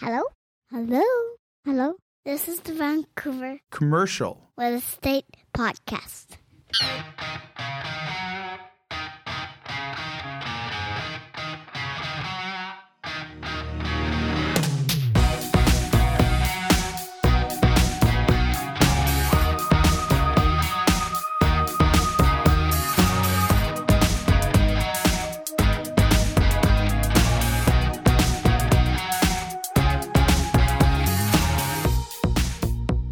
Hello? Hello? Hello? This is the Vancouver Commercial. with Real Estate Podcast.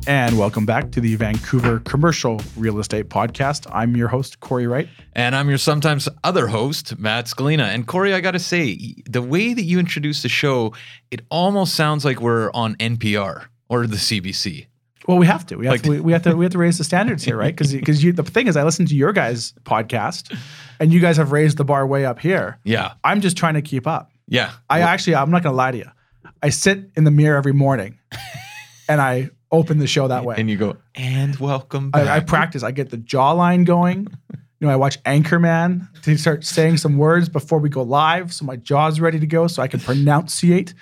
And welcome back to the Vancouver Commercial Real Estate Podcast. I'm your host, Corey Wright. And I'm your sometimes other host, Matt Scalina. And Corey, I got to say, the way that you introduce the show, it almost sounds like we're on NPR or the CBC. Well, we have to. We have, Like- to, we, we have to. We have to raise the standards here, right? Because because the thing is, I listen to your guys' podcast, and you guys have raised the bar way up here. Yeah. I'm just trying to keep up. Yeah. I actually, I'm not going to lie to you. I sit in the mirror every morning, and I open the show that way. And you go, and welcome back. I, I practice. I get the jawline going. You know, I watch Anchorman to start saying some words before we go live, so my jaw's ready to go, so I can pronunciate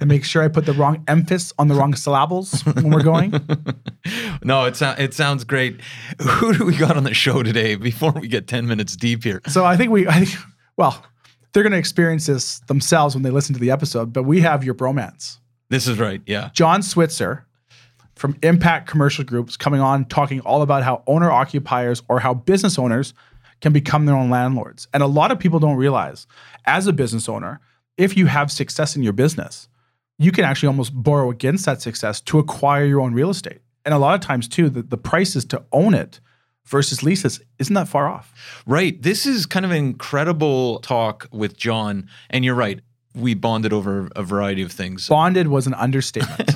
and make sure I put the wrong emphasis on the wrong syllables when we're going. no, it, sou- it sounds great. Who do we got on the show today before we get 10 minutes deep here? So I think we, I think, well, they're going to experience this themselves when they listen to the episode. But we have your bromance, This is right. Yeah. John Switzer from Impact Commercial Groups, coming on talking all about how owner occupiers or how business owners can become their own landlords. And a lot of people don't realize, as a business owner, if you have success in your business, you can actually almost borrow against that success to acquire your own real estate. And a lot of times, too, the, the prices to own it versus leases isn't that far off. Right. This is kind of an incredible talk with John. And you're right. We bonded over a variety of things. Bonded was an understatement.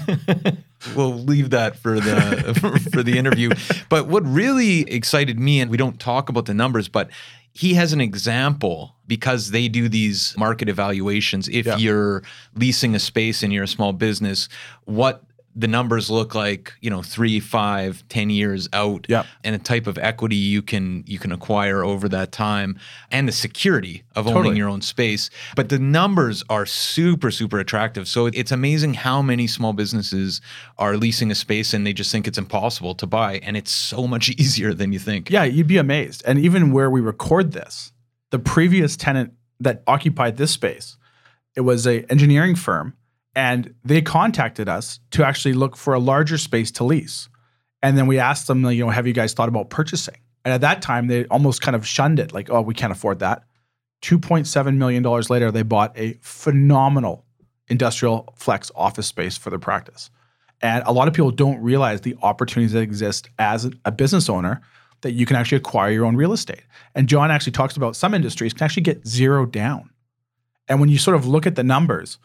we'll leave that for the for the interview. But what really excited me, and we don't talk about the numbers, but he has an example because they do these market evaluations. If Yeah. you're leasing a space and you're a small business, what the numbers look like, you know, three, five, ten years out, Yep. and the type of equity you can you can acquire over that time, and the security of owning your own space. But the numbers are super, super attractive. So it's amazing how many small businesses are leasing a space and they just think it's impossible to buy, and it's so much easier than you think. Yeah, you'd be amazed. And even where we record this, the previous tenant that occupied this space, it was a engineering firm, and they contacted us to actually look for a larger space to lease. And then we asked them, you know, have you guys thought about purchasing? And at that time, they almost kind of shunned it, like, oh, we can't afford that. $2.7 million later, they bought a phenomenal industrial flex office space for their practice. And a lot of people don't realize the opportunities that exist as a business owner that you can actually acquire your own real estate. And John actually talks about some industries can actually get zero down. And when you sort of look at the numbers,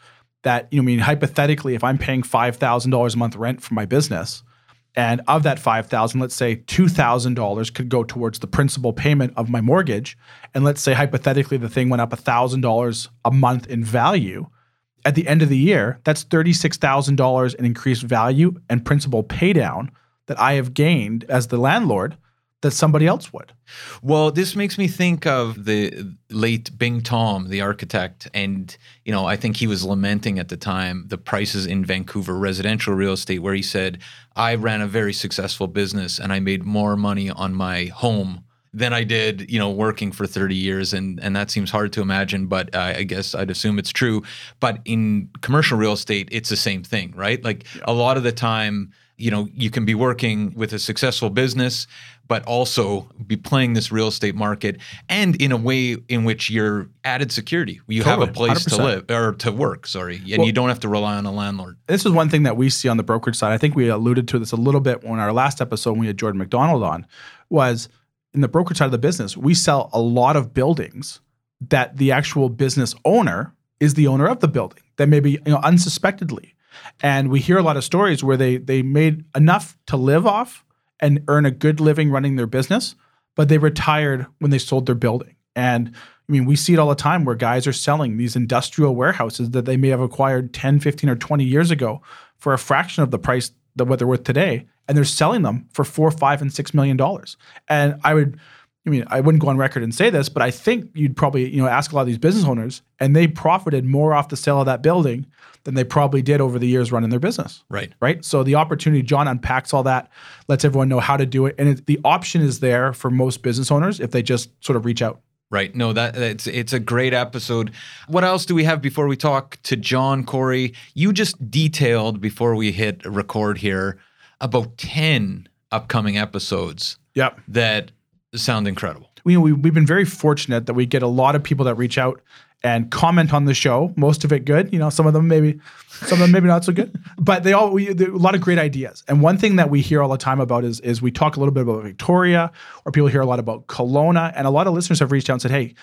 that you know, I mean, hypothetically, if I'm paying five thousand dollars a month rent for my business, and of that five thousand, let's say two thousand dollars could go towards the principal payment of my mortgage, and let's say hypothetically the thing went up thousand dollars a month in value, at the end of the year, that's thirty-six thousand dollars in increased value and principal paydown that I have gained as the landlord that somebody else would. Well, this makes me think of the late Bing Thom, the architect, and you know, I think he was lamenting at the time the prices in Vancouver residential real estate, where he said, "I ran a very successful business and I made more money on my home." Than I did, you know, working for 30 years, and and that seems hard to imagine, but uh, I guess I'd assume it's true. But in commercial real estate, it's the same thing, right? Like a lot of the time, you know, you can be working with a successful business, but also be playing this real estate market and in a way in which you're added security. You have a place to 100%. live or to work, sorry, and Well- you don't have to rely on a landlord. this is one thing that we see on the brokerage side. I think we alluded to this a little bit when our last episode when we had Jordan McDonald on was in the brokerage side of the business, we sell a lot of buildings that the actual business owner is the owner of the building that maybe you know unsuspectedly. And we hear a lot of stories where they they made enough to live off and earn a good living running their business, but they retired when they sold their building. And I mean, we see it all the time where guys are selling these industrial warehouses that they may have acquired 10, 15, or 20 years ago for a fraction of the price that what they're worth today. And they're selling them for four, five, and six million dollars. And I would I mean, I wouldn't go on record and say this, but I think you'd probably, you know, ask a lot of these business owners and they profited more off the sale of that building than they probably did over the years running their business. Right. Right. So the opportunity, John unpacks all that, lets everyone know how to do it. And it, the option is there for most business owners if they just sort of reach out. Right. No, that it's it's a great episode. What else do we have before we talk to John Corey? You just detailed before we hit record here about 10 upcoming episodes Yep. that sound incredible. we, we, we've been very fortunate that we get a lot of people that reach out and comment on the show. Most of it good, you know. Some of them maybe, some of them maybe not so good. But they all we a lot of great ideas. And one thing that we hear all the time about is is we talk a little bit about Victoria, or people hear a lot about Kelowna, and a lot of listeners have reached out and said, "Hey,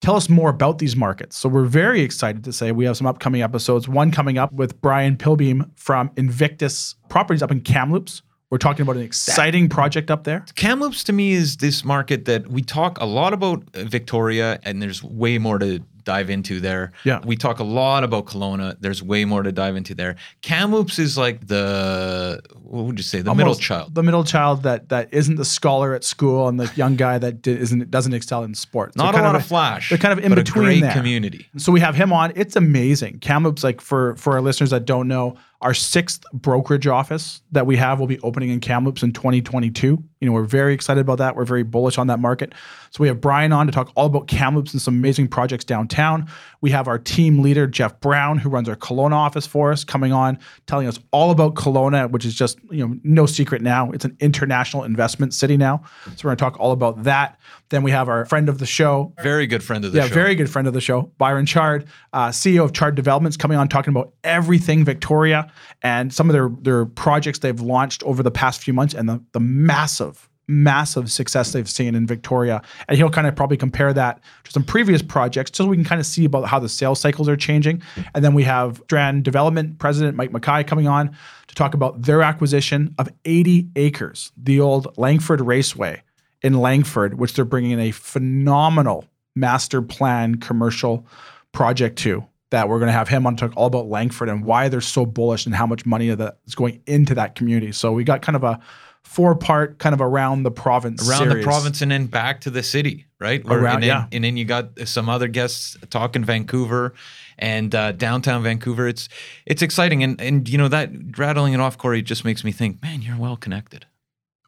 tell us more about these markets." So we're very excited to say we have some upcoming episodes. One coming up with Brian Pilbeam from Invictus Properties up in Kamloops. We're talking about an exciting project up there. Kamloops to me is this market that we talk a lot about uh, Victoria, and there's way more to dive into there. Yeah. We talk a lot about Kelowna. There's way more to dive into there. Kamloops is like the what would you say? The middle child. the middle child that that isn't the scholar at school and the young guy that isn't doesn't excel in sports. Not a lot kind of flash. they're kind of in between a great there. community. So we have him on. It's amazing. Kamloops, like for for our listeners that don't know, our sixth brokerage office that we have will be opening in Kamloops in 2022. You know, we're very excited about that. We're very bullish on that market. So we have Brian on to talk all about Kamloops and some amazing projects downtown. We have our team leader Jeff Brown, who runs our Kelowna office for us, coming on telling us all about Kelowna, which is just you know no secret now. It's an international investment city now. So we're going to talk all about that. Then we have our friend of the show, Very good friend of the yeah, show. very good friend of the show, Byron Chard, uh, CEO of Chard Developments, coming on talking about everything Victoria and some of their their projects they've launched over the past few months and the the massive massive success they've seen in Victoria. And he'll kind of probably compare that to some previous projects just so we can kind of see about how the sales cycles are changing. And then we have Strand Development President Mike Mackay coming on to talk about their acquisition of 80 acres, the old Langford Raceway in Langford, which they're bringing in a phenomenal master plan commercial project to. That we're going to have him on talk all about Langford and why they're so bullish and how much money that is going into that community. So we got kind of a four part kind of around the province around the province and then back to the city, right? Or- Around- and, then, yeah. and then you got some other guests talking Vancouver and uh, downtown Vancouver. It's it's exciting, and and you know that rattling it off, Corey, just makes me think, man, you're well connected.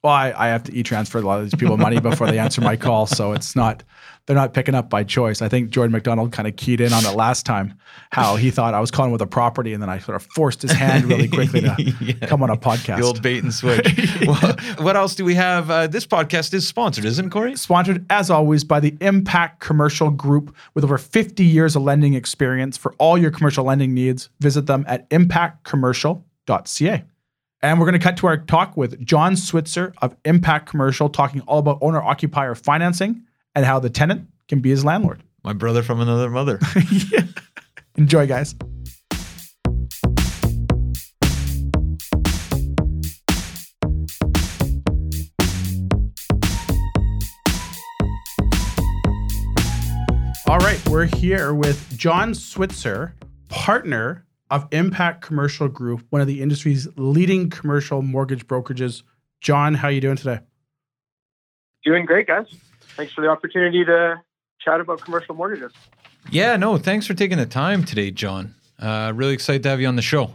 Well, I, I have to e-transfer a lot of these people money before they answer my call, so it's not they're not picking up by choice. I think Jordan McDonald kind of keyed in on it last time, how he thought I was calling with a property, and then I sort of forced his hand really quickly to Yeah. come on a podcast. The old bait and switch. well, what else do we have? Uh, this podcast is sponsored, isn't it, Corey? Sponsored, as always, by the Impact Commercial Group with over 50 years of lending experience. For all your commercial lending needs, visit them at impactcommercial.ca. And we're going to cut to our talk with John Switzer of Impact Commercial, talking all about owner occupier financing and how the tenant can be his landlord. My brother from another mother. yeah. Enjoy, guys. All right, we're here with John Switzer, partner of Impact Commercial Group, one of the industry's leading commercial mortgage brokerages. John, how are you doing today? Doing great, guys. Thanks for the opportunity to chat about commercial mortgages. yeah, no, thanks for taking the time today, John. Uh, really excited to have you on the show.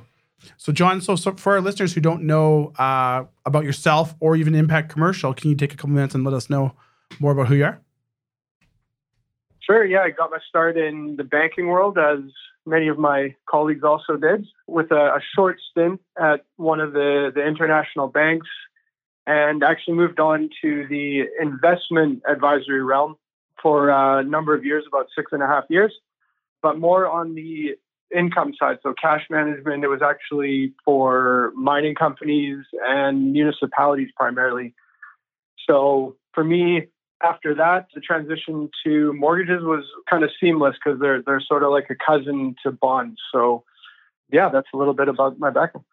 So, John, so, so for our listeners who don't know uh, about yourself or even Impact Commercial, can you take a couple minutes and let us know more about who you are? Sure, yeah, I got my start in the banking world, as many of my colleagues also did, with a, a short stint at one of the, the international banks, and actually moved on to the investment advisory realm for a number of years, about six and a half years, but more on the income side. So, cash management, it was actually for mining companies and municipalities primarily. So, for me, after that, the transition to mortgages was kind of seamless because they're they're sort of like a cousin to bonds. So, yeah, that's a little bit about my background.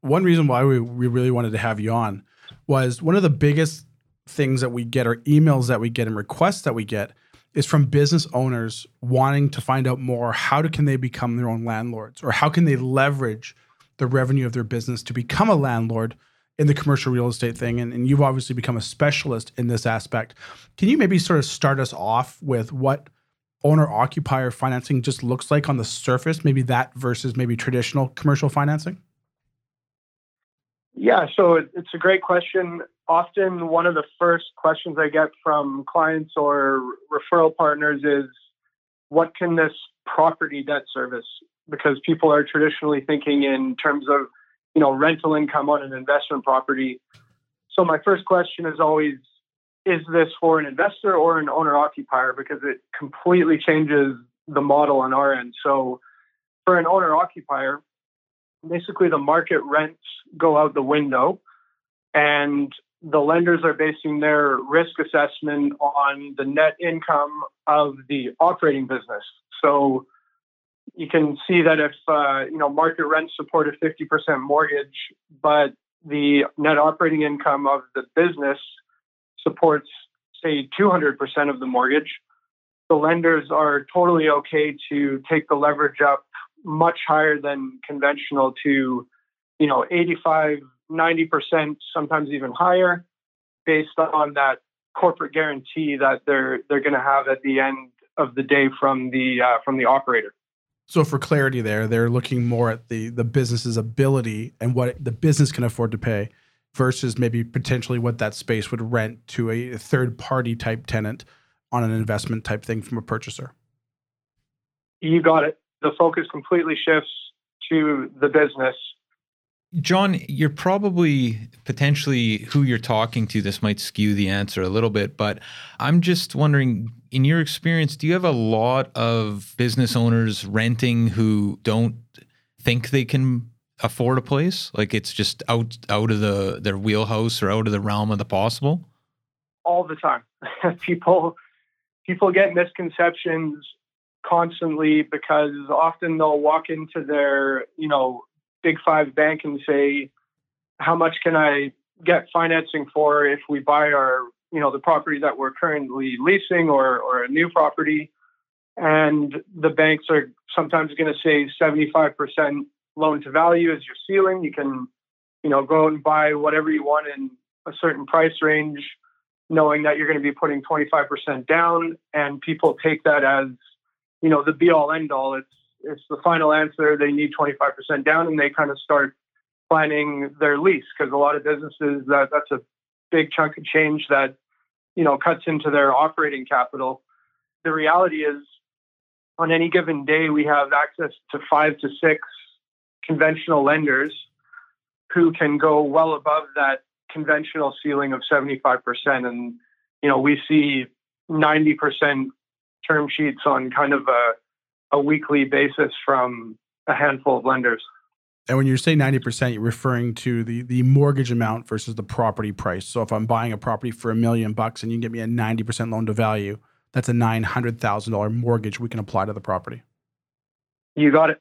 One reason why we, we really wanted to have you on was one of the biggest things that we get or emails that we get and requests that we get is from business owners wanting to find out more how do, can they become their own landlords or how can they leverage the revenue of their business to become a landlord in the commercial real estate thing, and, and you've obviously become a specialist in this aspect. Can you maybe sort of start us off with what owner occupier financing just looks like on the surface? Maybe that versus maybe traditional commercial financing? Yeah, so it's a great question. Often, one of the first questions I get from clients or referral partners is what can this property debt service? Because people are traditionally thinking in terms of you know rental income on an investment property. So my first question is always is this for an investor or an owner occupier because it completely changes the model on our end. So for an owner occupier, basically the market rents go out the window and the lenders are basing their risk assessment on the net income of the operating business. So you can see that if uh, you know market rents support a 50% mortgage, but the net operating income of the business supports say 200% of the mortgage, the lenders are totally okay to take the leverage up much higher than conventional to you know 85 90% sometimes even higher based on that corporate guarantee that they're they're going to have at the end of the day from the uh, from the operator so for clarity there, they're looking more at the the business's ability and what the business can afford to pay versus maybe potentially what that space would rent to a third party type tenant on an investment type thing from a purchaser. You got it. The focus completely shifts to the business John, you're probably potentially who you're talking to. This might skew the answer a little bit, but I'm just wondering in your experience, do you have a lot of business owners renting who don't think they can afford a place? Like it's just out out of the their wheelhouse or out of the realm of the possible? All the time. people people get misconceptions constantly because often they'll walk into their, you know, big five bank and say, how much can I get financing for if we buy our, you know, the property that we're currently leasing or, or a new property? And the banks are sometimes going to say 75% loan to value is your ceiling. You can, you know, go and buy whatever you want in a certain price range, knowing that you're going to be putting 25% down. And people take that as, you know, the be all end all. It's it's the final answer. They need 25% down, and they kind of start planning their lease because a lot of businesses that that's a big chunk of change that you know cuts into their operating capital. The reality is, on any given day, we have access to five to six conventional lenders who can go well above that conventional ceiling of 75%. And, you know, we see 90% term sheets on kind of a a weekly basis from a handful of lenders. And when you say 90%, you're referring to the the mortgage amount versus the property price. So if I'm buying a property for a million bucks and you get me a 90% loan to value, that's a $900,000 mortgage we can apply to the property. You got it.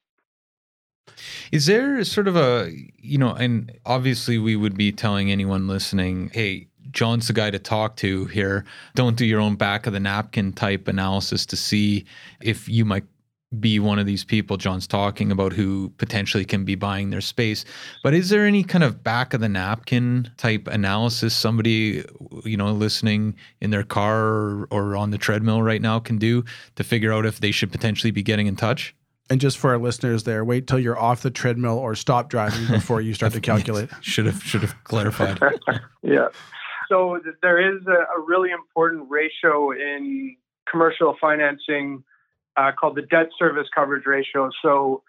Is there sort of a, you know, and obviously we would be telling anyone listening, hey, John's the guy to talk to here. Don't do your own back of the napkin type analysis to see if you might be one of these people John's talking about who potentially can be buying their space. But is there any kind of back of the napkin type analysis somebody, you know, listening in their car or, or on the treadmill right now can do to figure out if they should potentially be getting in touch? And just for our listeners there, wait till you're off the treadmill or stop driving before you start to calculate. should have should have clarified. yeah. So there is a, a really important ratio in commercial financing uh, called the debt service coverage ratio. So,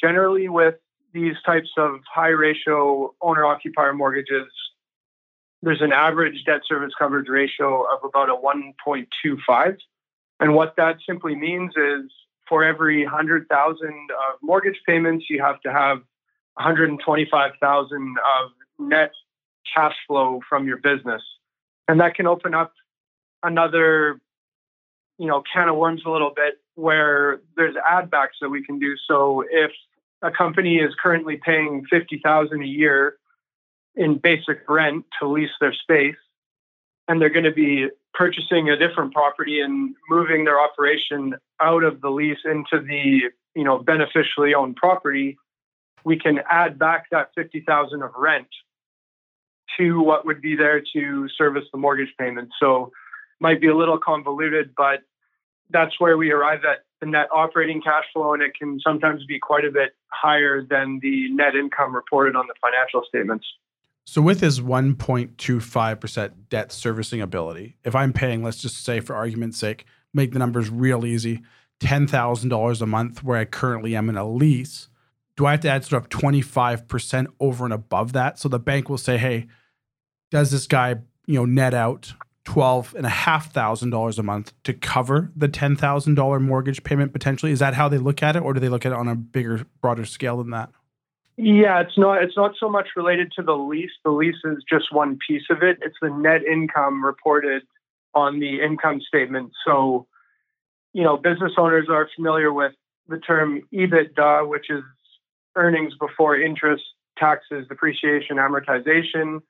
generally, with these types of high ratio owner occupier mortgages, there's an average debt service coverage ratio of about a 1.25. And what that simply means is for every 100,000 of mortgage payments, you have to have 125,000 of net cash flow from your business. And that can open up another you know can of worms a little bit where there's add backs that we can do. So if a company is currently paying fifty thousand a year in basic rent to lease their space, and they're going to be purchasing a different property and moving their operation out of the lease into the you know beneficially owned property, we can add back that fifty thousand of rent to what would be there to service the mortgage payment. So might be a little convoluted, but that's where we arrive at the net operating cash flow, and it can sometimes be quite a bit higher than the net income reported on the financial statements. So with his 1.25% debt servicing ability, if I'm paying, let's just say for argument's sake, make the numbers real easy, $10,000 a month where I currently am in a lease, do I have to add sort of 25% over and above that? So the bank will say, hey, does this guy, you know, net out twelve and a half thousand dollars a month to cover the ten thousand dollar mortgage payment potentially? Is that how they look at it, or do they look at it on a bigger, broader scale than that? Yeah, it's not it's not so much related to the lease. The lease is just one piece of it. It's the net income reported on the income statement. So, you know, business owners are familiar with the term EBITDA, which is earnings before interest, taxes, depreciation, amortization.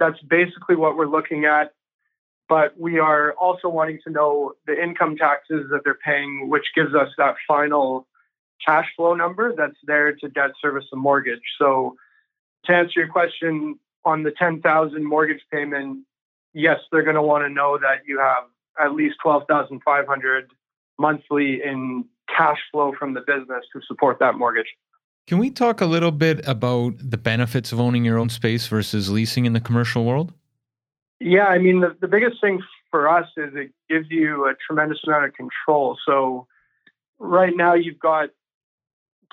That's basically what we're looking at but we are also wanting to know the income taxes that they're paying, which gives us that final cash flow number that's there to debt service the mortgage. So, to answer your question on the 10,000 mortgage payment, yes, they're going to want to know that you have at least 12,500 monthly in cash flow from the business to support that mortgage. Can we talk a little bit about the benefits of owning your own space versus leasing in the commercial world? Yeah, I mean, the, the biggest thing for us is it gives you a tremendous amount of control. So, right now, you've got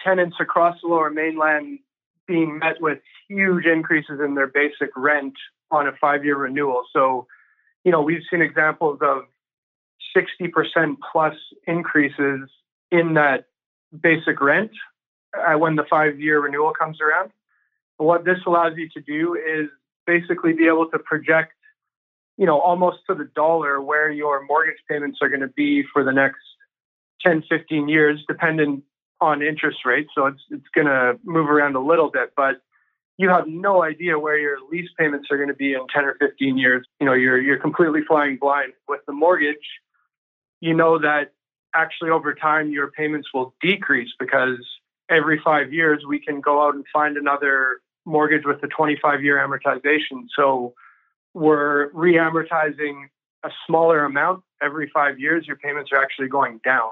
tenants across the lower mainland being met with huge increases in their basic rent on a five year renewal. So, you know, we've seen examples of 60% plus increases in that basic rent uh, when the five year renewal comes around. But What this allows you to do is basically be able to project you know, almost to the dollar where your mortgage payments are going to be for the next 10, 15 years, depending on interest rates. So it's, it's going to move around a little bit, but you have no idea where your lease payments are going to be in 10 or 15 years. You know, you're, you're completely flying blind with the mortgage. You know that actually over time your payments will decrease because every five years we can go out and find another mortgage with a 25 year amortization. So we're re-amortizing a smaller amount every five years, your payments are actually going down.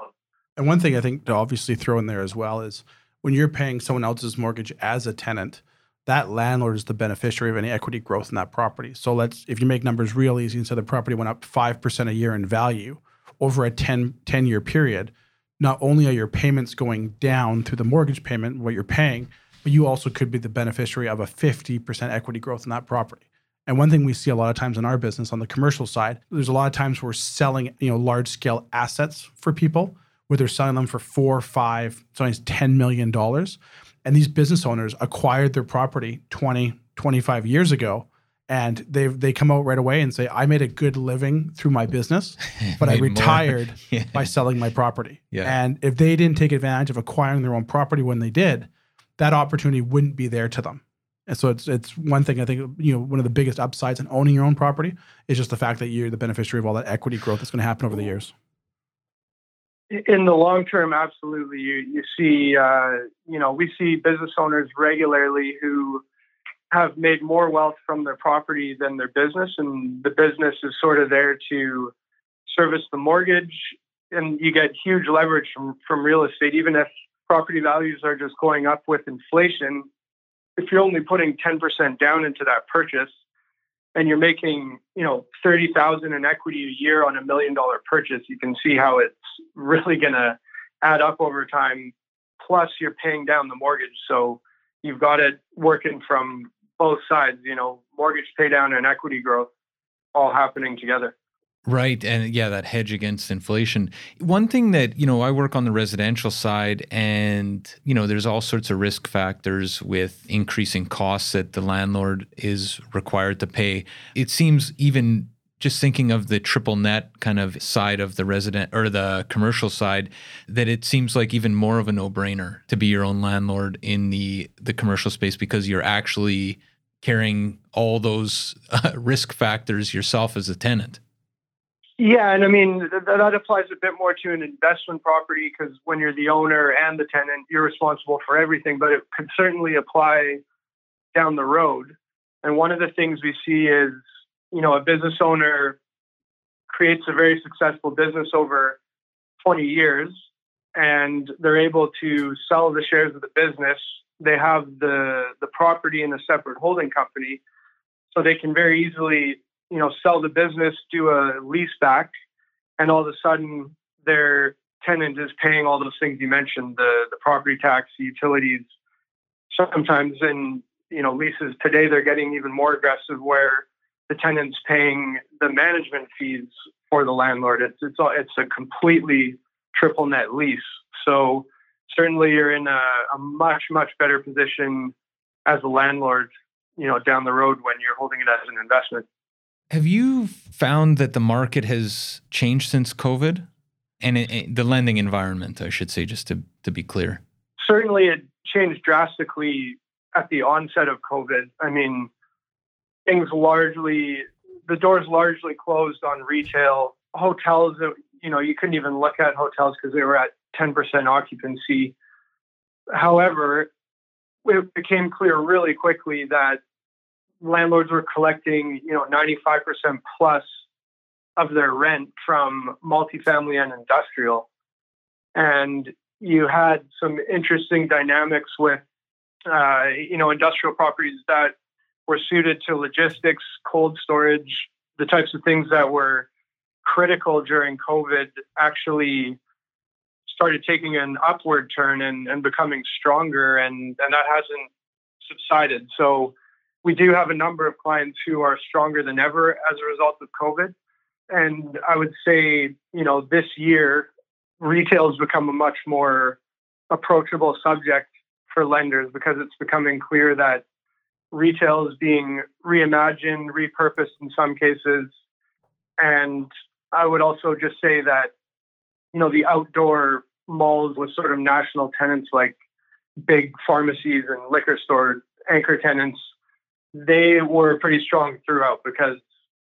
And one thing I think to obviously throw in there as well is when you're paying someone else's mortgage as a tenant, that landlord is the beneficiary of any equity growth in that property. So let's if you make numbers real easy and say the property went up 5% a year in value over a 10, 10 year period, not only are your payments going down through the mortgage payment, what you're paying, but you also could be the beneficiary of a 50% equity growth in that property. And one thing we see a lot of times in our business on the commercial side, there's a lot of times we're selling, you know, large scale assets for people where they're selling them for four, five, sometimes $10 million. And these business owners acquired their property 20, 25 years ago. And they they come out right away and say, I made a good living through my business, but I retired yeah. by selling my property. Yeah. And if they didn't take advantage of acquiring their own property when they did, that opportunity wouldn't be there to them. And so it's it's one thing I think you know one of the biggest upsides in owning your own property is just the fact that you're the beneficiary of all that equity growth that's going to happen over the years. In the long term, absolutely. You you see, uh, you know, we see business owners regularly who have made more wealth from their property than their business, and the business is sort of there to service the mortgage, and you get huge leverage from from real estate, even if property values are just going up with inflation if you're only putting 10% down into that purchase and you're making, you know, 30,000 in equity a year on a million dollar purchase, you can see how it's really going to add up over time. Plus you're paying down the mortgage. So you've got it working from both sides, you know, mortgage pay down and equity growth all happening together. Right. And yeah, that hedge against inflation. One thing that, you know, I work on the residential side and, you know, there's all sorts of risk factors with increasing costs that the landlord is required to pay. It seems even just thinking of the triple net kind of side of the resident or the commercial side that it seems like even more of a no-brainer to be your own landlord in the the commercial space because you're actually carrying all those uh, risk factors yourself as a tenant. Yeah, and I mean that applies a bit more to an investment property because when you're the owner and the tenant, you're responsible for everything. But it could certainly apply down the road. And one of the things we see is, you know, a business owner creates a very successful business over 20 years and they're able to sell the shares of the business. They have the, the property in a separate holding company. So they can very easily, you know, sell the business, do a lease back, and all of a sudden their tenant is paying all those things you mentioned, the, the property tax, the utilities. Sometimes in, you know, leases today, they're getting even more aggressive where the tenant's paying the management fees for the landlord. It's, it's, all, it's a completely triple net lease. So certainly you're in a, a much, much better position as a landlord, you know, down the road when you're holding it as an investment. Have you found that the market has changed since COVID? And it, it, the lending environment, I should say, just to, to be clear. Certainly, it changed drastically at the onset of COVID. I mean, things largely, the doors largely closed on retail. Hotels, you know, you couldn't even look at hotels because they were at 10% occupancy. However, it became clear really quickly that landlords were collecting, you know, 95% plus of their rent from multifamily and industrial. And you had some interesting dynamics with, uh, you know, industrial properties that were suited to logistics, cold storage, the types of things that were critical during COVID actually started taking an upward turn and, and becoming stronger, and, and that hasn't subsided. So we do have a number of clients who are stronger than ever as a result of COVID. And I would say, you know, this year, retail has become a much more approachable subject for lenders because it's becoming clear that retail is being reimagined, repurposed in some cases. And I would also just say that, you know, the outdoor malls with sort of national tenants like big pharmacies and liquor store anchor tenants, they were pretty strong throughout because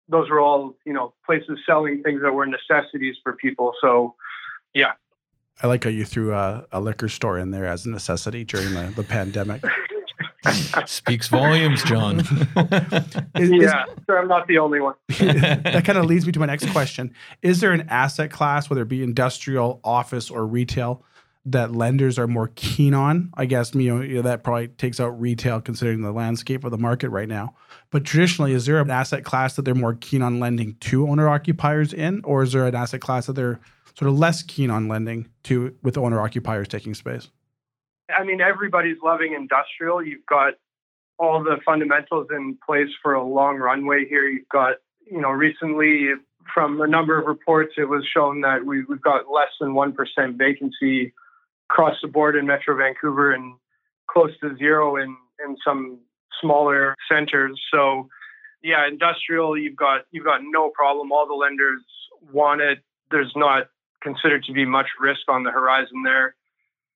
those were all, you know, places selling things that were necessities for people. So, yeah. I like how you threw a, a liquor store in there as a necessity during the, the pandemic. Speaks volumes, John. is, yeah, is, sure, I'm not the only one. that kind of leads me to my next question. Is there an asset class, whether it be industrial, office, or retail, that lenders are more keen on? I guess you know, that probably takes out retail considering the landscape of the market right now. But traditionally, is there an asset class that they're more keen on lending to owner occupiers in, or is there an asset class that they're sort of less keen on lending to with owner occupiers taking space? I mean, everybody's loving industrial. You've got all the fundamentals in place for a long runway here. You've got, you know, recently from a number of reports, it was shown that we, have got less than 1% vacancy across the board in Metro Vancouver and close to zero in, in some smaller centers. So, yeah, industrial, you've got you've got no problem. All the lenders want it. There's not considered to be much risk on the horizon there.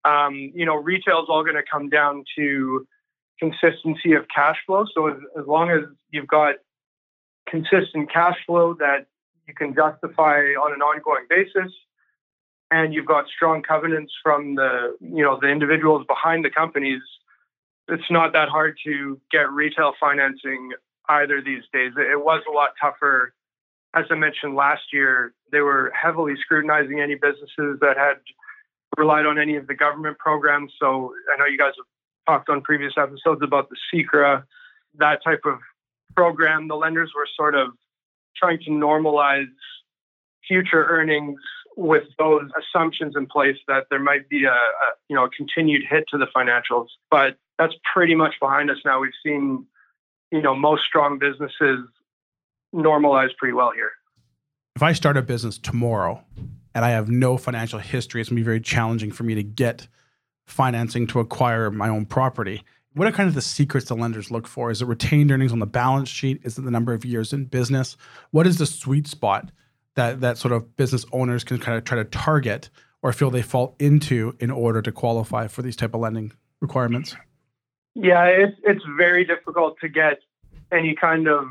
Um, you know, retail is all going to come down to consistency of cash flow. So as, as long as you've got consistent cash flow that you can justify on an ongoing basis, and you've got strong covenants from the you know the individuals behind the companies, it's not that hard to get retail financing either these days. It was a lot tougher. As I mentioned last year, they were heavily scrutinizing any businesses that had relied on any of the government programs. So I know you guys have talked on previous episodes about the CECRA, that type of program. The lenders were sort of trying to normalize future earnings with those assumptions in place that there might be a, a, you know a continued hit to the financials but that's pretty much behind us now we've seen you know most strong businesses normalize pretty well here if i start a business tomorrow and I have no financial history, it's going to be very challenging for me to get financing to acquire my own property. What are kind of the secrets the lenders look for? Is it retained earnings on the balance sheet? Is it the number of years in business? What is the sweet spot that that sort of business owners can kind of try to target or feel they fall into in order to qualify for these type of lending requirements? Yeah, it's it's very difficult to get any kind of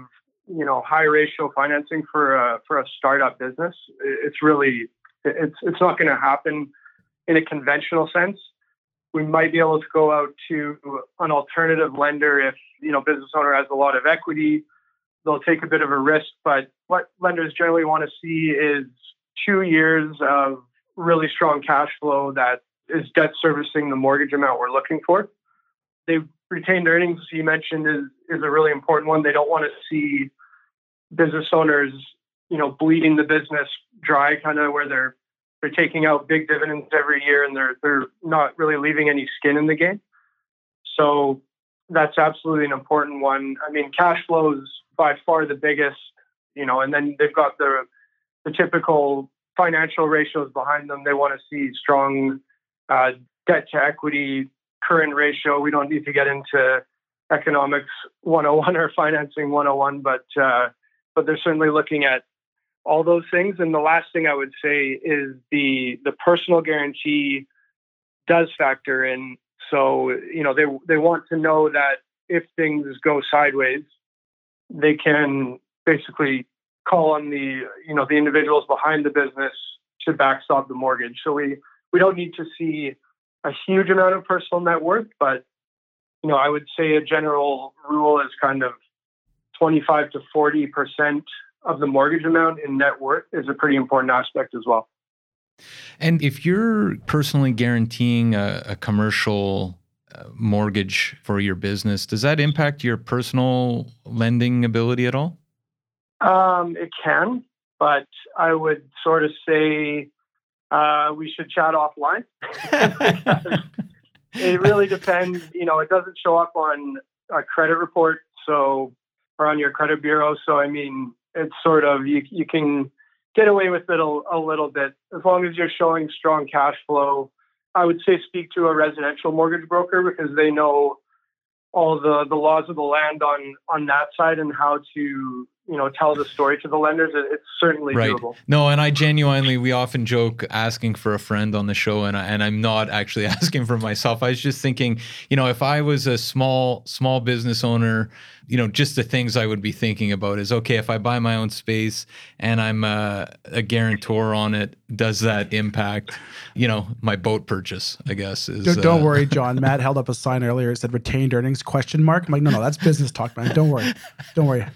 you know high ratio financing for a for a startup business. It's really it's it's not going to happen in a conventional sense. we might be able to go out to an alternative lender if you know business owner has a lot of equity. They'll take a bit of a risk, but what lenders generally want to see is two years of really strong cash flow that is debt servicing the mortgage amount we're looking for. They retained earnings you mentioned is is a really important one. They don't want to see business owners, you know, bleeding the business dry, kind of where they're they're taking out big dividends every year and they're they're not really leaving any skin in the game. So that's absolutely an important one. I mean, cash flow is by far the biggest, you know, and then they've got the the typical financial ratios behind them. They want to see strong uh, debt to equity current ratio. We don't need to get into economics 101 or financing 101, but uh, but they're certainly looking at all those things. And the last thing I would say is the the personal guarantee does factor in. So you know they they want to know that if things go sideways, they can basically call on the you know the individuals behind the business to backstop the mortgage. So we we don't need to see a huge amount of personal net worth, but you know I would say a general rule is kind of 25 to 40 percent of the mortgage amount in net worth is a pretty important aspect as well. And if you're personally guaranteeing a, a commercial mortgage for your business, does that impact your personal lending ability at all? Um, it can, but I would sort of say uh, we should chat offline. it really depends. You know, it doesn't show up on a credit report, so or on your credit bureau. So I mean, it's sort of you you can get away with it a, a little bit as long as you're showing strong cash flow. I would say speak to a residential mortgage broker because they know all the the laws of the land on on that side and how to you know tell the story to the lenders. It's certainly right. doable. No and i genuinely we often joke asking for a friend on the show and, I, and i'm not actually asking for myself. I was just thinking you know if i was a small small business owner you know just the things i would be thinking about is okay if i buy my own space and i'm a, a guarantor on it does that impact you know my boat purchase i guess is don't, don't uh, worry john. Matt held up a sign earlier. It said retained earnings question mark. I'm like no no that's business talk man. Don't worry. Don't worry.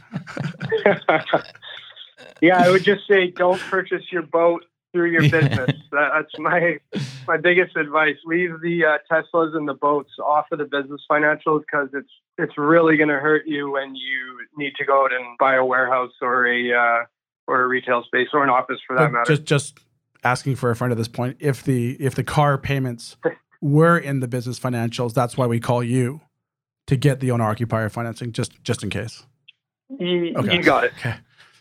Yeah, I would just say don't purchase your boat through your business. That, that's my my biggest advice. Leave the uh, Teslas and the boats off of the business financials because it's it's really going to hurt you when you need to go out and buy a warehouse or a uh, or a retail space or an office for that but matter. Just just asking for a friend at this point. If the if the car payments were in the business financials, that's why we call you to get the owner occupier financing, just just in case. You, okay. you got it. Okay.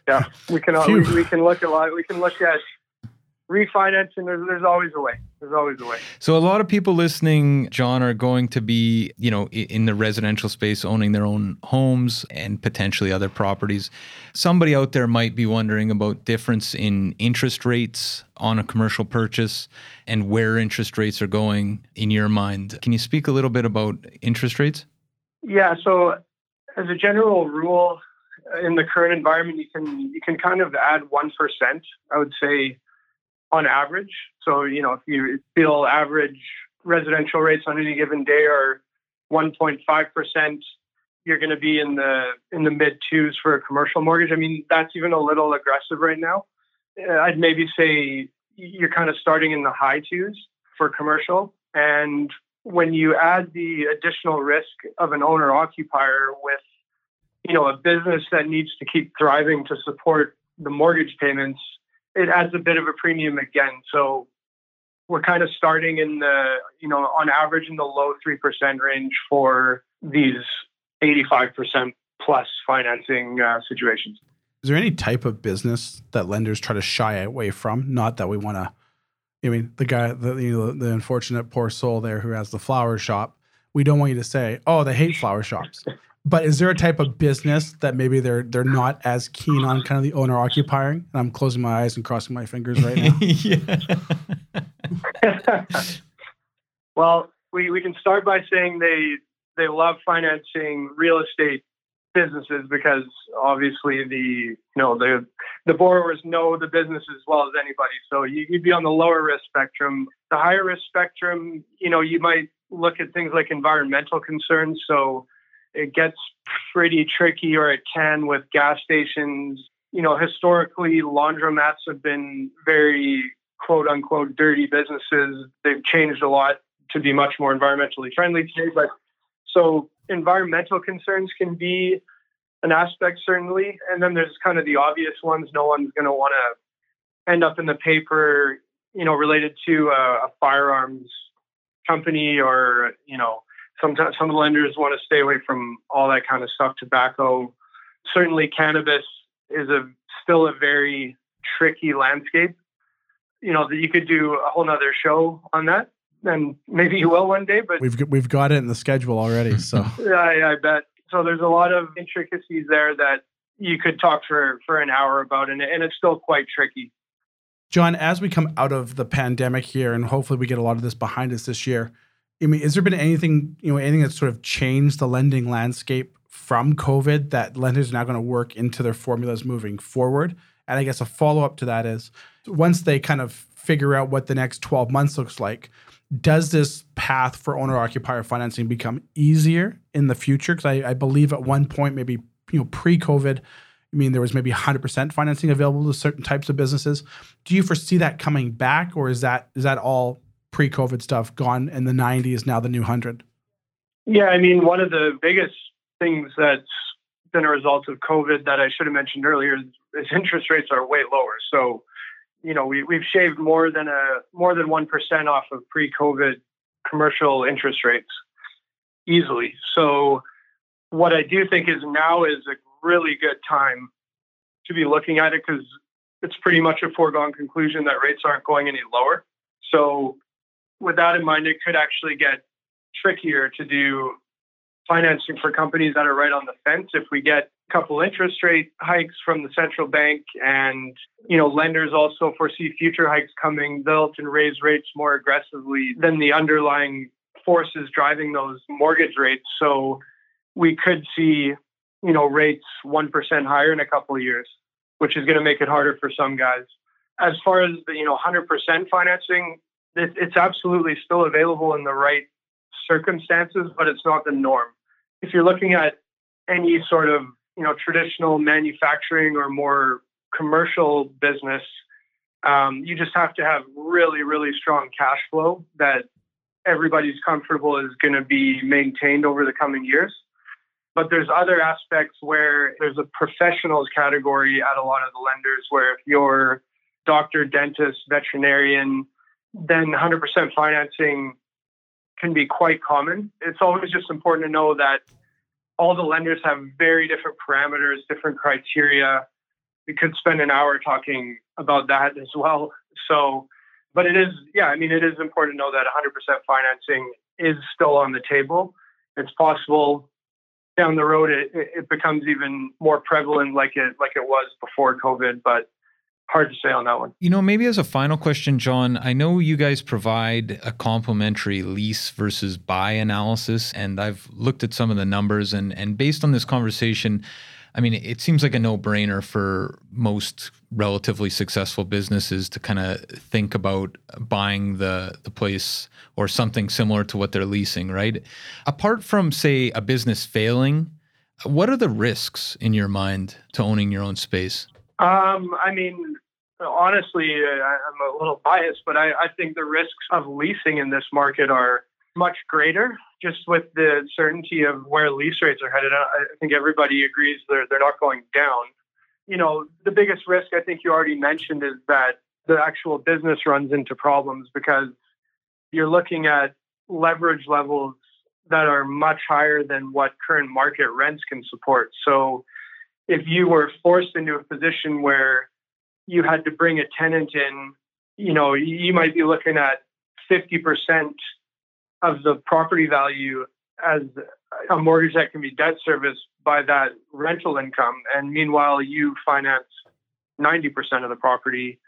Yeah, we can we, we, can look a lot. We can look at refinancing. There's, there's always a way. There's always a way. So a lot of people listening, John, are going to be you know in the residential space, owning their own homes and potentially other properties. Somebody out there might be wondering about difference in interest rates on a commercial purchase and where interest rates are going in your mind. Can you speak a little bit about interest rates? Yeah. So as a general rule, uh, in the current environment, you can you can kind of add one percent. I would say on average. So you know, if you feel average residential rates on any given day are 1.5 percent, you're going to be in the in the mid twos for a commercial mortgage. I mean, that's even a little aggressive right now. Uh, I'd maybe say you're kind of starting in the high twos for commercial. And when you add the additional risk of an owner occupier with you know, a business that needs to keep thriving to support the mortgage payments, it adds a bit of a premium again. So we're kind of starting in the, you know, on average in the low 3% range for these 85% plus financing uh, situations. Is there any type of business that lenders try to shy away from? Not that we want to, I mean, the guy, the, you know, the unfortunate poor soul there who has the flower shop. We don't want you to say, oh, they hate flower shops. But is there a type of business that maybe they're they're not as keen on kind of the owner occupying? And I'm closing my eyes and crossing my fingers right now. well, we, we can start by saying they they love financing real estate businesses because obviously the you know the the borrowers know the business as well as anybody. So you, would be on the lower risk spectrum. The higher risk spectrum, you know, you might look at things like environmental concerns. So it gets pretty tricky, or it can, with gas stations. You know, historically, laundromats have been very quote unquote dirty businesses. They've changed a lot to be much more environmentally friendly today. But so environmental concerns can be an aspect, certainly. And then there's kind of the obvious ones. No one's going to want to end up in the paper, you know, related to a, a firearms company or, you know, sometimes some lenders want to stay away from all that kind of stuff, tobacco. Certainly cannabis is a still a very tricky landscape. You know, that you could do a whole nother show on that and maybe you will one day. But we've we've got it in the schedule already. So yeah, I, I bet. So there's a lot of intricacies there that you could talk for for an hour about, and and it's still quite tricky. John, as we come out of the pandemic here, and hopefully we get a lot of this behind us this year, I mean, has there been anything, you know, anything that sort of changed the lending landscape from COVID that lenders are now going to work into their formulas moving forward? And I guess a follow up to that is once they kind of figure out what the next 12 months looks like, does this path for owner occupier financing become easier in the future? Because I, I, believe at one point, maybe you know pre-COVID, I mean there was maybe 100% financing available to certain types of businesses. Do you foresee that coming back, or is that is that all pre-COVID stuff gone and the 90s now the new hundred? Yeah, I mean one of the biggest things that's been a result of COVID that I should have mentioned earlier is interest rates are way lower. So you know, we, we've shaved more than a more than one percent off of pre-COVID commercial interest rates easily. So what I do think is now is a really good time to be looking at it because it's pretty much a foregone conclusion that rates aren't going any lower. So with that in mind, it could actually get trickier to do financing for companies that are right on the fence. If we get a couple interest rate hikes from the central bank and you know lenders also foresee future hikes coming they'll often raise rates more aggressively than the underlying forces driving those mortgage rates. So we could see you know rates 1% higher in a couple of years which is going to make it harder for some guys. As far as the you know 100% financing it, it's absolutely still available in the right circumstances but it's not the norm if you're looking at any sort of you know traditional manufacturing or more commercial business, um, you just have to have really really strong cash flow that everybody's comfortable is going to be maintained over the coming years. But there's other aspects where there's a professionals category at a lot of the lenders where if you're doctor, dentist, veterinarian, then 100% financing can be quite common. It's always just important to know that all the lenders have very different parameters, different criteria. We could spend an hour talking about that as well. So, but it is, yeah, I mean, it is important to know that 100% financing is still on the table. It's possible down the road it, it becomes even more prevalent like it like it was before COVID, but hard to say on that one. You know, maybe as a final question, John, I know you guys provide a complimentary lease versus buy analysis, and I've looked at some of the numbers, and and based on this conversation, I mean, it seems like a no-brainer for most relatively successful businesses to kind of think about buying the the place or something similar to what they're leasing, right? Apart from say a business failing, what are the risks in your mind to owning your own space? Um, I mean, honestly, uh, I'm a little biased, but I, I think the risks of leasing in this market are much greater just with the certainty of where lease rates are headed. I think everybody agrees they're, they're not going down. You know, the biggest risk I think you already mentioned is that the actual business runs into problems because you're looking at leverage levels that are much higher than what current market rents can support. So if you were forced into a position where you had to bring a tenant in, you know, you might be looking at 50% of the property value as a mortgage that can be debt serviced by that rental income. And meanwhile, you finance 90% of the property.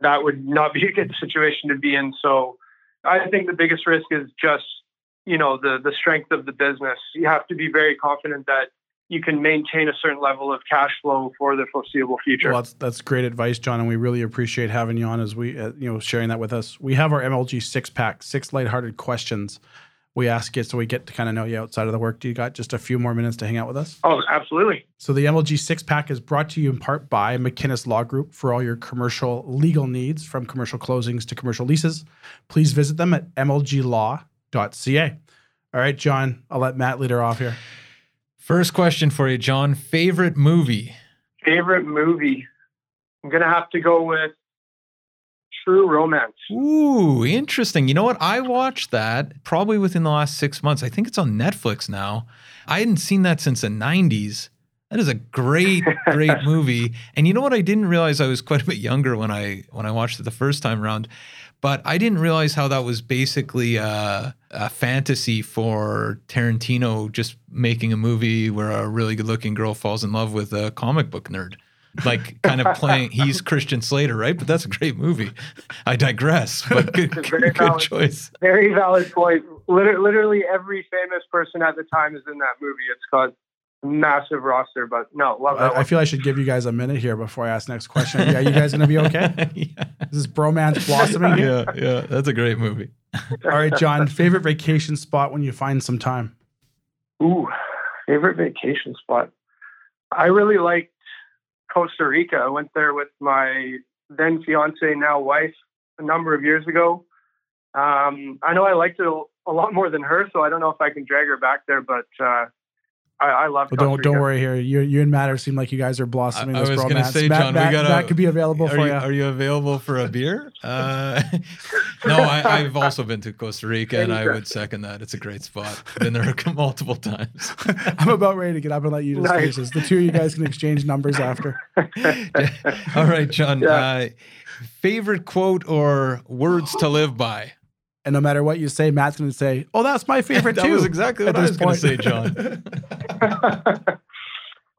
That would not be a good situation to be in. So I think the biggest risk is just, you know, the the strength of the business. You have to be very confident that you can maintain a certain level of cash flow for the foreseeable future. Well, that's that's great advice, John, and we really appreciate having you on as we uh, you know sharing that with us. We have our MLG six pack, six lighthearted questions. We ask you so we get to kind of know you outside of the work. Do you got just a few more minutes to hang out with us? oh, absolutely. So the MLG six pack is brought to you in part by McKinnis Law Group for all your commercial legal needs, from commercial closings to commercial leases. Please visit them at mlglaw.ca. All right, John, I'll let Matt lead her off here. First question for you, John. Favorite movie? Favorite movie? I'm gonna have to go with True Romance. Ooh, interesting. You know what? I watched that probably within the last six months. I think it's on Netflix now. I hadn't seen that since the 90s. That is a great, great movie. And you know what? I didn't realize I was quite a bit younger when I when I watched it the first time around. But I didn't realize how that was basically a, a fantasy for Tarantino just making a movie where a really good looking girl falls in love with a comic book nerd. Like kind of playing, he's Christian Slater, right? But that's a great movie. I digress, but good, very good, valid- choice. Very valid point. Liter- literally every famous person at the time is in that movie. It's a massive roster, but no, love that I, I feel I should give you guys a minute here before I ask next question. Yeah, you guys gonna be okay? yeah. Is this bromance blossoming yeah, yeah, that's a great movie. All right, John, favorite vacation spot when you find some time? Ooh, favorite vacation spot. I really liked Costa Rica. I went there with my then fiance, now wife, a number of years ago. Um, I know I liked it a, a lot more than her, so I don't know if I can drag her back there, but uh, I, I love. Well, don't don't worry here. You you and Matt are seem like you guys are blossoming I- I this was bromance. gonna say, Matt, John, we gotta- Matt could be available for you, you. are you available for a beer? Uh, no, I, I've also been to Costa Rica, and I would second that. It's a great spot. Been there multiple times. I'm about ready to get up and let you just Nice. finish this. The two of you guys can exchange numbers after. All right, John. Yeah. Uh, favorite quote or words to live by? And no matter what you say, Matt's going to say, "Oh, that's my favorite That too." was exactly at what I this was going to say, point. John.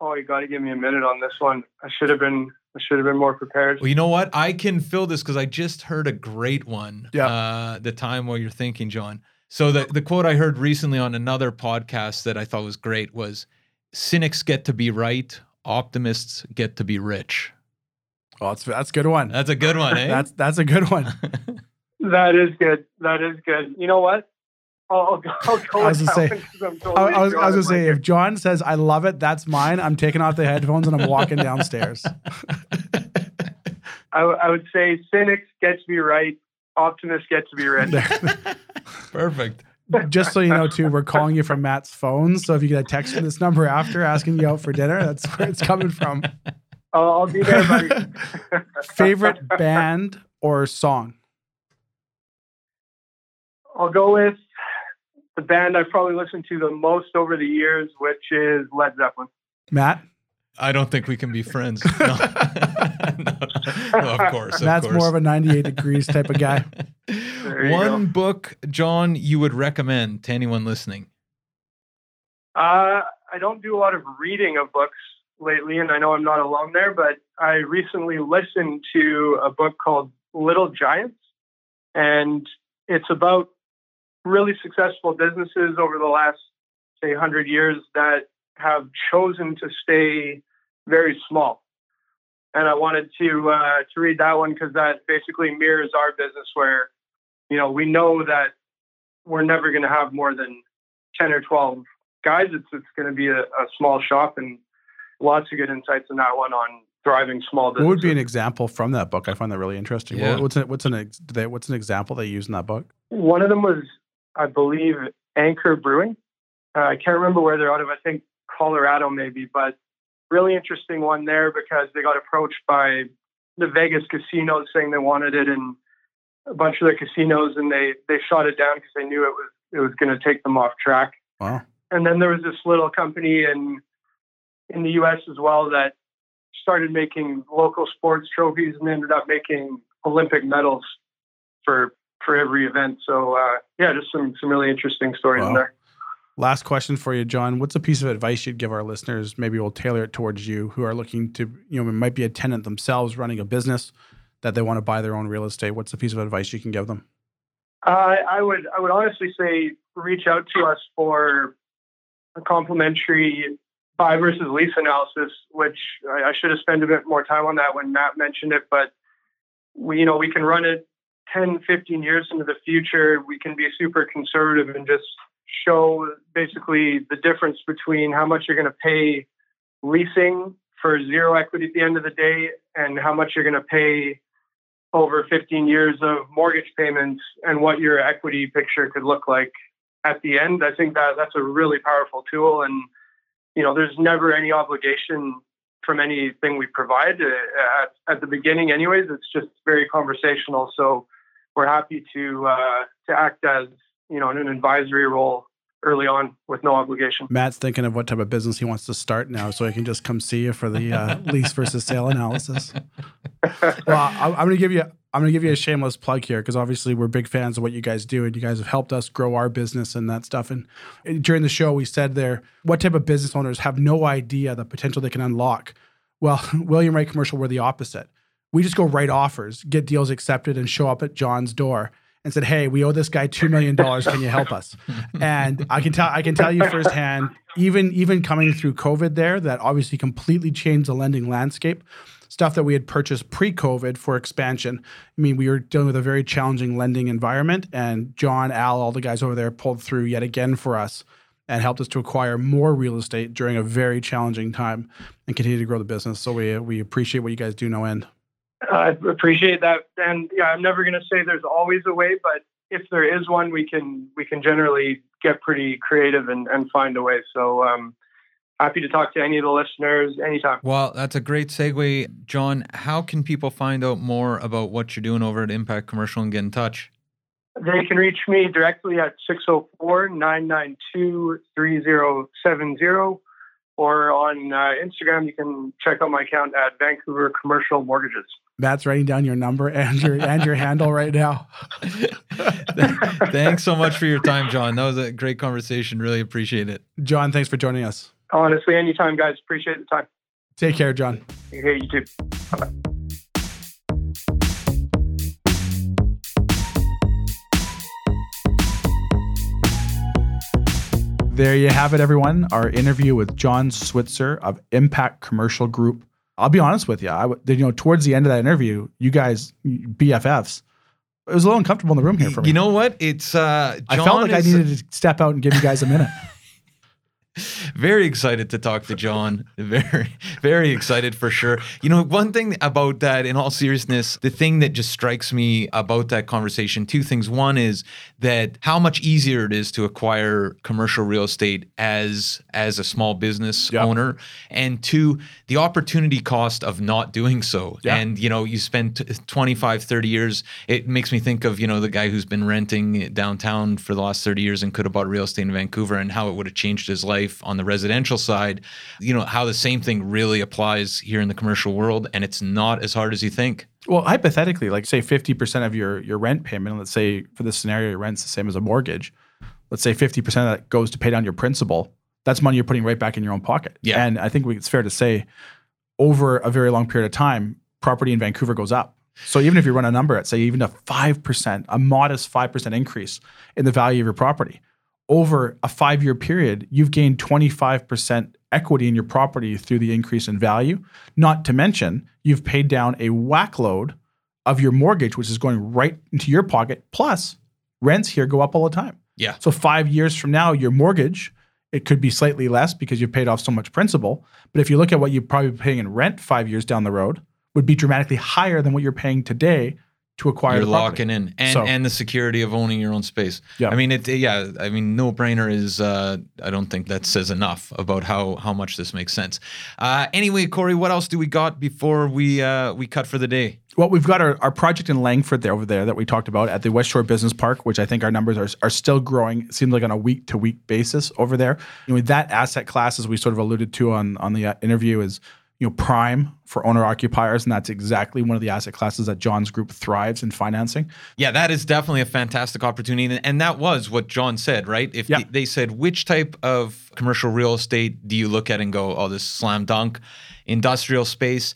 oh, you got to give me a minute on this one. I should have been. I should have been more prepared. Well, you know what? I can fill this because I just heard a great one. Yeah. Uh, the time while you're thinking, John. So the the quote I heard recently on another podcast that I thought was great was, "Cynics get to be right, optimists get to be rich." oh, that's that's a good one. That's a good one, eh? That's that's a good one. That is good. That is good. You know what? I'll, I'll go, I'll go I was with gonna say- one 'cause I'm I, was, I was gonna say, if John says I love it, that's mine. I'm taking off the headphones and I'm walking downstairs. I would say cynics get to be right, optimists get to be rich. There. Perfect. Just so you know, too, we're calling you from Matt's phone. So if you get a text from this number after asking you out for dinner, that's where it's coming from. I'll, I'll be there, buddy. Favorite band or song? I'll go with the band I've probably listened to the most over the years, which is Led Zeppelin. Matt? I don't think we can be friends. No, No. No, of course. Of Matt's course. more of a 98 degrees type of guy. One go. book, John, you would recommend to anyone listening. Uh, I don't do a lot of reading of books lately, and I know I'm not alone there, but I recently listened to a book called Little Giants, and it's about really successful businesses over the last, say, 100 years that have chosen to stay very small. And I wanted to uh, to read that one because that basically mirrors our business, where you know we know that we're never going to have more than 10 or 12 guys, it's it's going to be a, a small shop and lots of good insights in that one on thriving small What would be an example from that book? I find that really interesting. Yeah. What's an, what's an ex- do they- what's an example they use in that book? One of them was, I believe, Anchor Brewing. Uh, I can't remember where they're out of. I think Colorado maybe, but really interesting one there because they got approached by the Vegas casinos saying they wanted it in a bunch of their casinos, and they they shot it down because they knew it was it was going to take them off track. Wow. and then there was this little company in in the U.S. as well that started making local sports trophies and ended up making Olympic medals for for every event. So uh, yeah, just some some really interesting stories in there. Last question for you, John. What's a piece of advice you'd give our listeners? Maybe we'll tailor it towards you who are looking to, you know, might be a tenant themselves running a business that they want to buy their own real estate. What's a piece of advice you can give them? Uh, I would I would honestly say reach out to us for a complimentary buy versus lease analysis, which I, I should have spent a bit more time on that when Matt mentioned it, but we, you know, we can run it 10, 15 years into the future. We can be super conservative and just show basically the difference between how much you're going to pay leasing for zero equity at the end of the day and how much you're going to pay over 15 years of mortgage payments and what your equity picture could look like at the end. I think that that's a really powerful tool. And, you know, there's never any obligation from anything we provide uh, at, at the beginning anyways. It's just very conversational. So we're happy to, uh, to act as, you know, in an advisory role early on with no obligation. Matt's thinking of what type of business he wants to start now, so he can just come see you for the uh, lease versus sale analysis. well, I, I'm going to give you. I'm going to give you a shameless plug here because obviously we're big fans of what you guys do, and you guys have helped us grow our business and that stuff. And during the show, we said there what type of business owners have no idea the potential they can unlock. Well, William Wright Commercial were the opposite. We just go write offers, get deals accepted, and show up at John's door and said, "Hey, we owe this guy two million dollars. Can you help us?" and I can tell I can tell you firsthand, even even coming through COVID, there that obviously completely changed the lending landscape. Stuff that we had purchased pre-COVID for expansion. I mean, we were dealing with a very challenging lending environment, and John, Al, all the guys over there pulled through yet again for us and helped us to acquire more real estate during a very challenging time and continue to grow the business. So we we appreciate what you guys do no end. I appreciate that, and yeah, I'm never going to say there's always a way, but if there is one, we can we can generally get pretty creative and, and find a way. So um, happy to talk to any of the listeners anytime. Well, that's a great segue, John. How can people find out more about what you're doing over at Impact Commercial and get in touch? They can reach me directly at 604 992 3070 or on uh, Instagram, you can check out my account at Vancouver Commercial Mortgages. Matt's writing down your number and your and your handle right now. thanks so much for your time, John. That was a great conversation. Really appreciate it. John, thanks for joining us. Honestly, anytime, guys. Appreciate the time. Take care, John. Hey, you too. Bye. There you have it, everyone. Our interview with John Switzer of Impact Commercial Group. I'll be honest with you. I, you know, towards the end of that interview, you guys BFFs. It was a little uncomfortable in the room here for me. You know what? It's uh, I felt like I needed to step out and give you guys a minute. very excited to talk to John. Very, very excited for sure. You know, one thing about that, in all seriousness, the thing that just strikes me about that conversation, two things. One is that how much easier it is to acquire commercial real estate as as a small business yep. owner, and two, the opportunity cost of not doing so. Yep. And you know, you spend 25, 30 years. It makes me think of you know the guy who's been renting downtown for the last 30 years and could have bought real estate in Vancouver, and how it would have changed his life life on the residential side, you know, how the same thing really applies here in the commercial world and it's not as hard as you think. Well, hypothetically, like say 50% of your your rent payment, let's say for this scenario your rent's the same as a mortgage. Let's say 50% of that goes to pay down your principal. That's money you're putting right back in your own pocket. Yeah. And I think it's fair to say over a very long period of time, property in Vancouver goes up. So even if you run a number at say even a 5%, a modest 5% increase in the value of your property, over a five year period, you've gained 25% equity in your property through the increase in value. Not to mention, you've paid down a whack load of your mortgage, which is going right into your pocket. Plus, rents here go up all the time. Yeah. So, five years from now, your mortgage, it could be slightly less because you've paid off so much principal. But if you look at what you're probably be paying in rent five years down the road, would be dramatically higher than what you're paying today to acquire. You're locking in, and so, and the security of owning your own space. Yeah, I mean it. Yeah, I mean no brainer is. Uh, I don't think that says enough about how how much this makes sense. Uh, anyway, Corey, what else do we got before we uh, we cut for the day? Well, we've got our, our project in Langford there over there that we talked about at the West Shore Business Park, which I think our numbers are, are still growing. It seems like on a week to week basis over there. You know, that asset class, as we sort of alluded to on on the uh, interview, is you know prime for owner occupiers and that's exactly one of the asset classes that John's group thrives in financing. Yeah, that is definitely a fantastic opportunity and that was what John said, right? If yeah. they said which type of commercial real estate do you look at and go, "Oh, this slam dunk industrial space."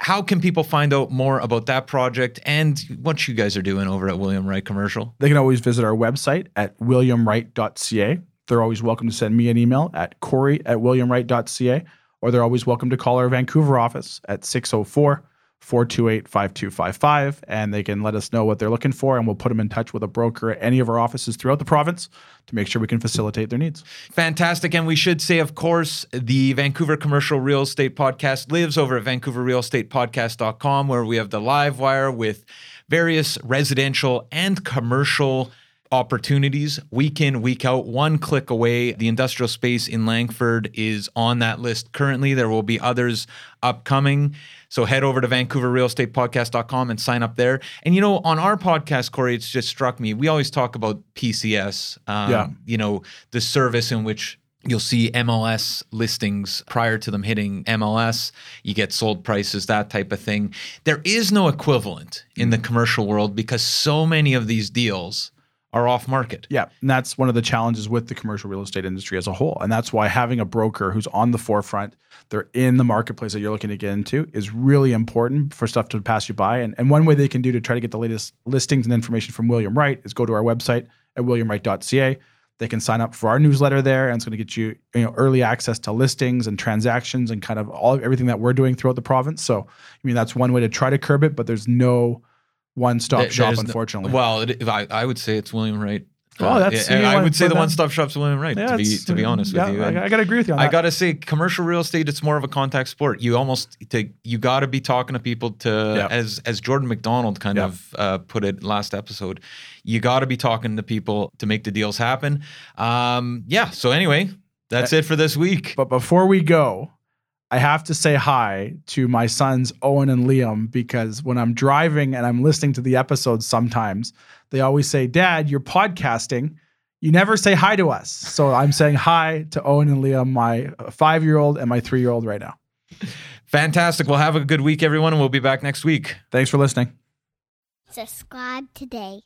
How can people find out more about that project and what you guys are doing over at William Wright Commercial? They can always visit our website at williamwright.ca they're always welcome to send me an email at corey at williamwright.ca, or they're always welcome to call our Vancouver office at 604 428 5255, and they can let us know what they're looking for, and we'll put them in touch with a broker at any of our offices throughout the province to make sure we can facilitate their needs. Fantastic. And we should say, of course, the Vancouver Commercial Real Estate Podcast lives over at vancouverrealestatepodcast.com, where we have the live wire with various residential and commercial opportunities week in, week out, one click away. The industrial space in Langford is on that list currently. There will be others upcoming. So head over to vancouverrealestatepodcast.com and sign up there. And you know, on our podcast, Corey, it's just struck me. We always talk about PCS, um, Yeah. you know, the service in which You'll see MLS listings prior to them hitting MLS. You get sold prices, that type of thing. There is no equivalent in the commercial world because so many of these deals are off market. Yeah, and that's one of the challenges with the commercial real estate industry as a whole. And that's why having a broker who's on the forefront, they're in the marketplace that you're looking to get into is really important for stuff to pass you by. And, and one way they can do to try to get the latest listings and information from William Wright is go to our website at williamwright.ca. They can sign up for our newsletter there, and it's going to get you, you know, early access to listings and transactions and kind of all everything that we're doing throughout the province. So, I mean, that's one way to try to curb it, but there's no one-stop There- shop, no- unfortunately. Well, it, I, I would say it's William Wright. Oh, that's- yeah, I would say the one stop shop's William Wright. to be to be honest yeah, with you, I, And I got to agree with you on I gotta say, commercial real estate, it's more of a contact sport. You almost to you got to be talking to people to Yeah. as as Jordan McDonald kind Yeah. of uh, put it last episode. You got to be talking to people to make the deals happen. Um, yeah. So anyway, that's it for this week. But before we go, I have to say hi to my sons Owen and Liam because when I'm driving and I'm listening to the episodes sometimes, they always say, Dad, you're podcasting. You never say hi to us. So I'm saying hi to Owen and Liam, my five year old and my three year old right now. Fantastic. Well, have a good week, everyone, and we'll be back next week. Thanks for listening. Subscribe today.